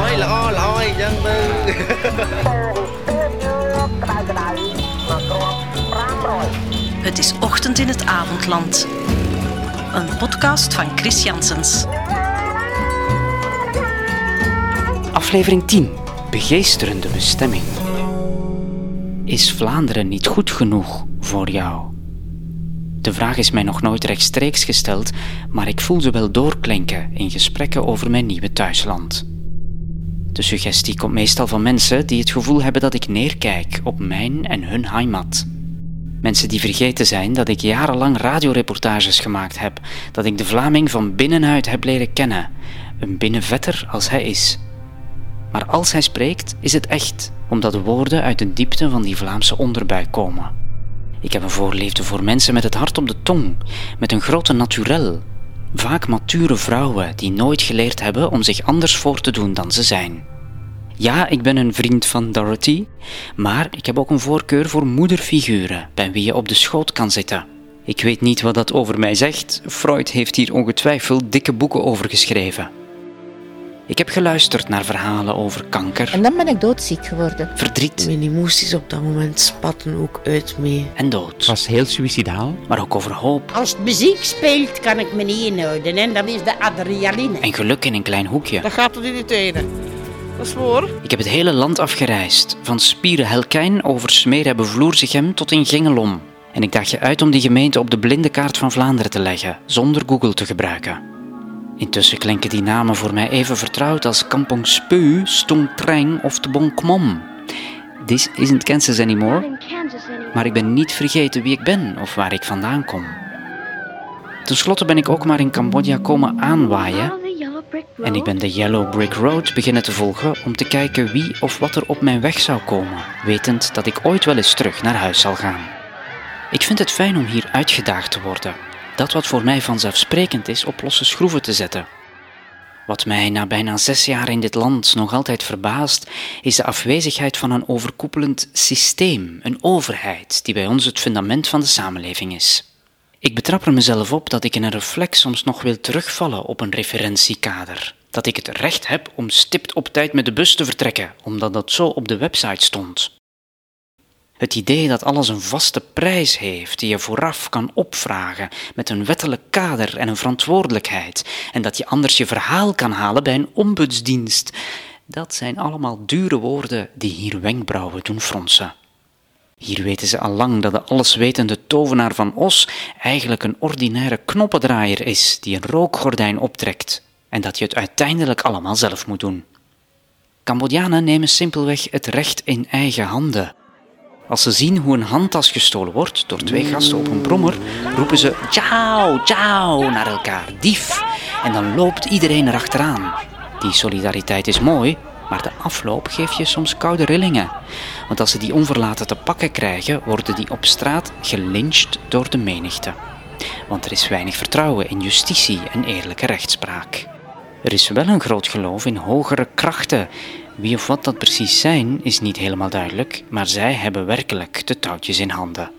Mooi,ល្អល្អអញ្ចឹងទៅ Het is ochtend in het avondland. Een podcast van Chris Janssens. Aflevering 10. Begeesterende bestemming. Is Vlaanderen niet goed genoeg voor jou? De vraag is mij nog nooit rechtstreeks gesteld, maar ik voel ze wel doorklinken in gesprekken over mijn nieuwe thuisland. De suggestie komt meestal van mensen die het gevoel hebben dat ik neerkijk op mijn en hun heimat. Mensen die vergeten zijn dat ik jarenlang radioreportages gemaakt heb, dat ik de Vlaming van binnenuit heb leren kennen, een binnenvetter als hij is. Maar als hij spreekt, is het echt, omdat de woorden uit de diepte van die Vlaamse onderbuik komen. Ik heb een voorliefde voor mensen met het hart op de tong, met een grote naturel. Vaak mature vrouwen die nooit geleerd hebben om zich anders voor te doen dan ze zijn. Ja, ik ben een vriend van Dorothy, maar ik heb ook een voorkeur voor moederfiguren bij wie je op de schoot kan zitten. Ik weet niet wat dat over mij zegt. Freud heeft hier ongetwijfeld dikke boeken over geschreven. Ik heb geluisterd naar verhalen over kanker, En dan ben ik doodziek geworden. verdriet Mijn emoties op dat moment spatten ook uit mee. en Het dood, was heel suicidaal. maar ook over hoop Als het muziek speelt, kan ik me niet inhouden. En dat is de adrenaline. en geluk in een klein hoekje. Dat gaat tot in het ene. Dat is voor. Ik heb het hele land afgereisd, van Spierenhelkijn over Smeerhebbe Vloerzichem tot in Gengelom. En ik daag je uit om die gemeente op de blinde kaart van Vlaanderen te leggen, zonder Google te gebruiken. Intussen klinken die namen voor mij even vertrouwd als Kampong Speu, Stongtreng of de Bonkmom. This isn't Kansas anymore, maar ik ben niet vergeten wie ik ben of waar ik vandaan kom. Ten slotte ben ik ook maar in Cambodja komen aanwaaien en ik ben de Yellow Brick Road beginnen te volgen om te kijken wie of wat er op mijn weg zou komen, wetend dat ik ooit wel eens terug naar huis zal gaan. Ik vind het fijn om hier uitgedaagd te worden. Dat wat voor mij vanzelfsprekend is, op losse schroeven te zetten. Wat mij na bijna zes jaar in dit land nog altijd verbaast, is de afwezigheid van een overkoepelend systeem, een overheid, die bij ons het fundament van de samenleving is. Ik betrap er mezelf op dat ik in een reflex soms nog wil terugvallen op een referentiekader. Dat ik het recht heb om stipt op tijd met de bus te vertrekken, omdat dat zo op de website stond. Het idee dat alles een vaste prijs heeft die je vooraf kan opvragen met een wettelijk kader en een verantwoordelijkheid, en dat je anders je verhaal kan halen bij een ombudsdienst, dat zijn allemaal dure woorden die hier wenkbrauwen doen fronsen. Hier weten ze al lang dat de alleswetende tovenaar van Os eigenlijk een ordinaire knoppendraaier is die een rookgordijn optrekt en dat je het uiteindelijk allemaal zelf moet doen. Cambodjanen nemen simpelweg het recht in eigen handen. Als ze zien hoe een handtas gestolen wordt door twee gasten op een brommer, roepen ze ciao, ciao naar elkaar, dief. En dan loopt iedereen erachteraan. Die solidariteit is mooi, maar de afloop geeft je soms koude rillingen. Want als ze die onverlaten te pakken krijgen, worden die op straat gelyncht door de menigte. Want er is weinig vertrouwen in justitie en eerlijke rechtspraak. Er is wel een groot geloof in hogere krachten. Wie of wat dat precies zijn, is niet helemaal duidelijk, maar zij hebben werkelijk de touwtjes in handen.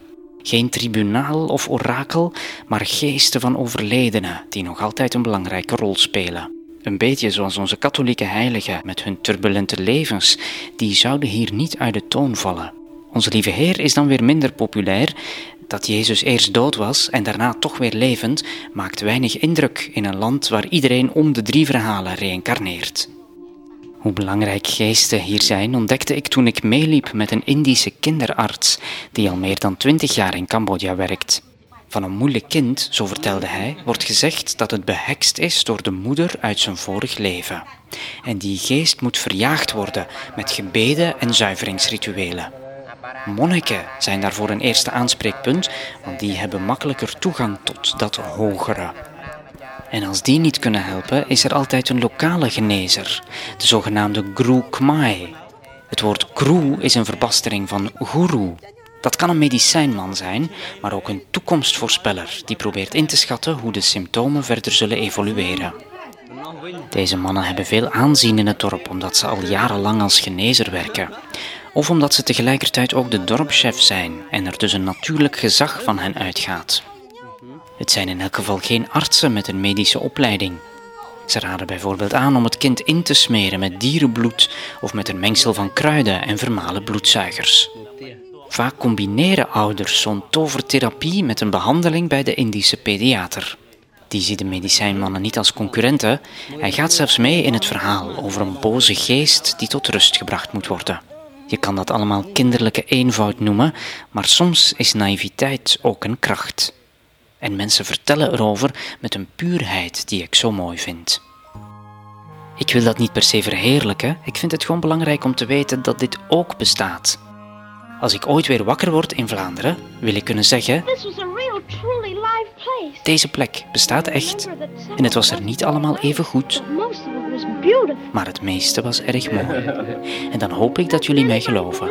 Geen tribunaal of orakel, maar geesten van overledenen die nog altijd een belangrijke rol spelen. Een beetje zoals onze katholieke heiligen met hun turbulente levens, die zouden hier niet uit de toon vallen. Onze lieve Heer is dan weer minder populair. Dat Jezus eerst dood was en daarna toch weer levend, maakt weinig indruk in een land waar iedereen om de drie verhalen reïncarneert. Hoe belangrijk geesten hier zijn, ontdekte ik toen ik meeliep met een Indische kinderarts die al meer dan twintig jaar in Cambodja werkt. Van een moeilijk kind, zo vertelde hij, wordt gezegd dat het behekst is door de moeder uit zijn vorig leven. En die geest moet verjaagd worden met gebeden en zuiveringsrituelen. Monniken zijn daarvoor een eerste aanspreekpunt, want die hebben makkelijker toegang tot dat hogere. En als die niet kunnen helpen, is er altijd een lokale genezer, de zogenaamde Gru Khmer. Het woord Gru is een verbastering van guru. Dat kan een medicijnman zijn, maar ook een toekomstvoorspeller die probeert in te schatten hoe de symptomen verder zullen evolueren. Deze mannen hebben veel aanzien in het dorp omdat ze al jarenlang als genezer werken. Of omdat ze tegelijkertijd ook de dorpschef zijn en er dus een natuurlijk gezag van hen uitgaat. Het zijn in elk geval geen artsen met een medische opleiding. Ze raden bijvoorbeeld aan om het kind in te smeren met dierenbloed of met een mengsel van kruiden en vermalen bloedzuigers. Vaak combineren ouders zo'n tovertherapie met een behandeling bij de Indische pediater. Die ziet de medicijnmannen niet als concurrenten. Hij gaat zelfs mee in het verhaal over een boze geest die tot rust gebracht moet worden. Je kan dat allemaal kinderlijke eenvoud noemen, maar soms is naïviteit ook een kracht. En mensen vertellen erover met een puurheid die ik zo mooi vind. Ik wil dat niet per se verheerlijken, ik vind het gewoon belangrijk om te weten dat dit ook bestaat. Als ik ooit weer wakker word in Vlaanderen, wil ik kunnen zeggen: Deze plek bestaat echt. En het was er niet allemaal even goed, maar het meeste was erg mooi. En dan hoop ik dat jullie mij geloven.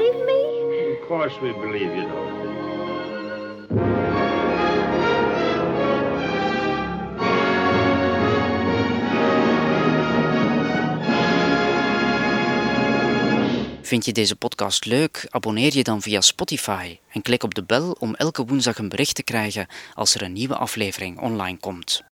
Vind je deze podcast leuk? Abonneer je dan via Spotify en klik op de bel om elke woensdag een bericht te krijgen als er een nieuwe aflevering online komt.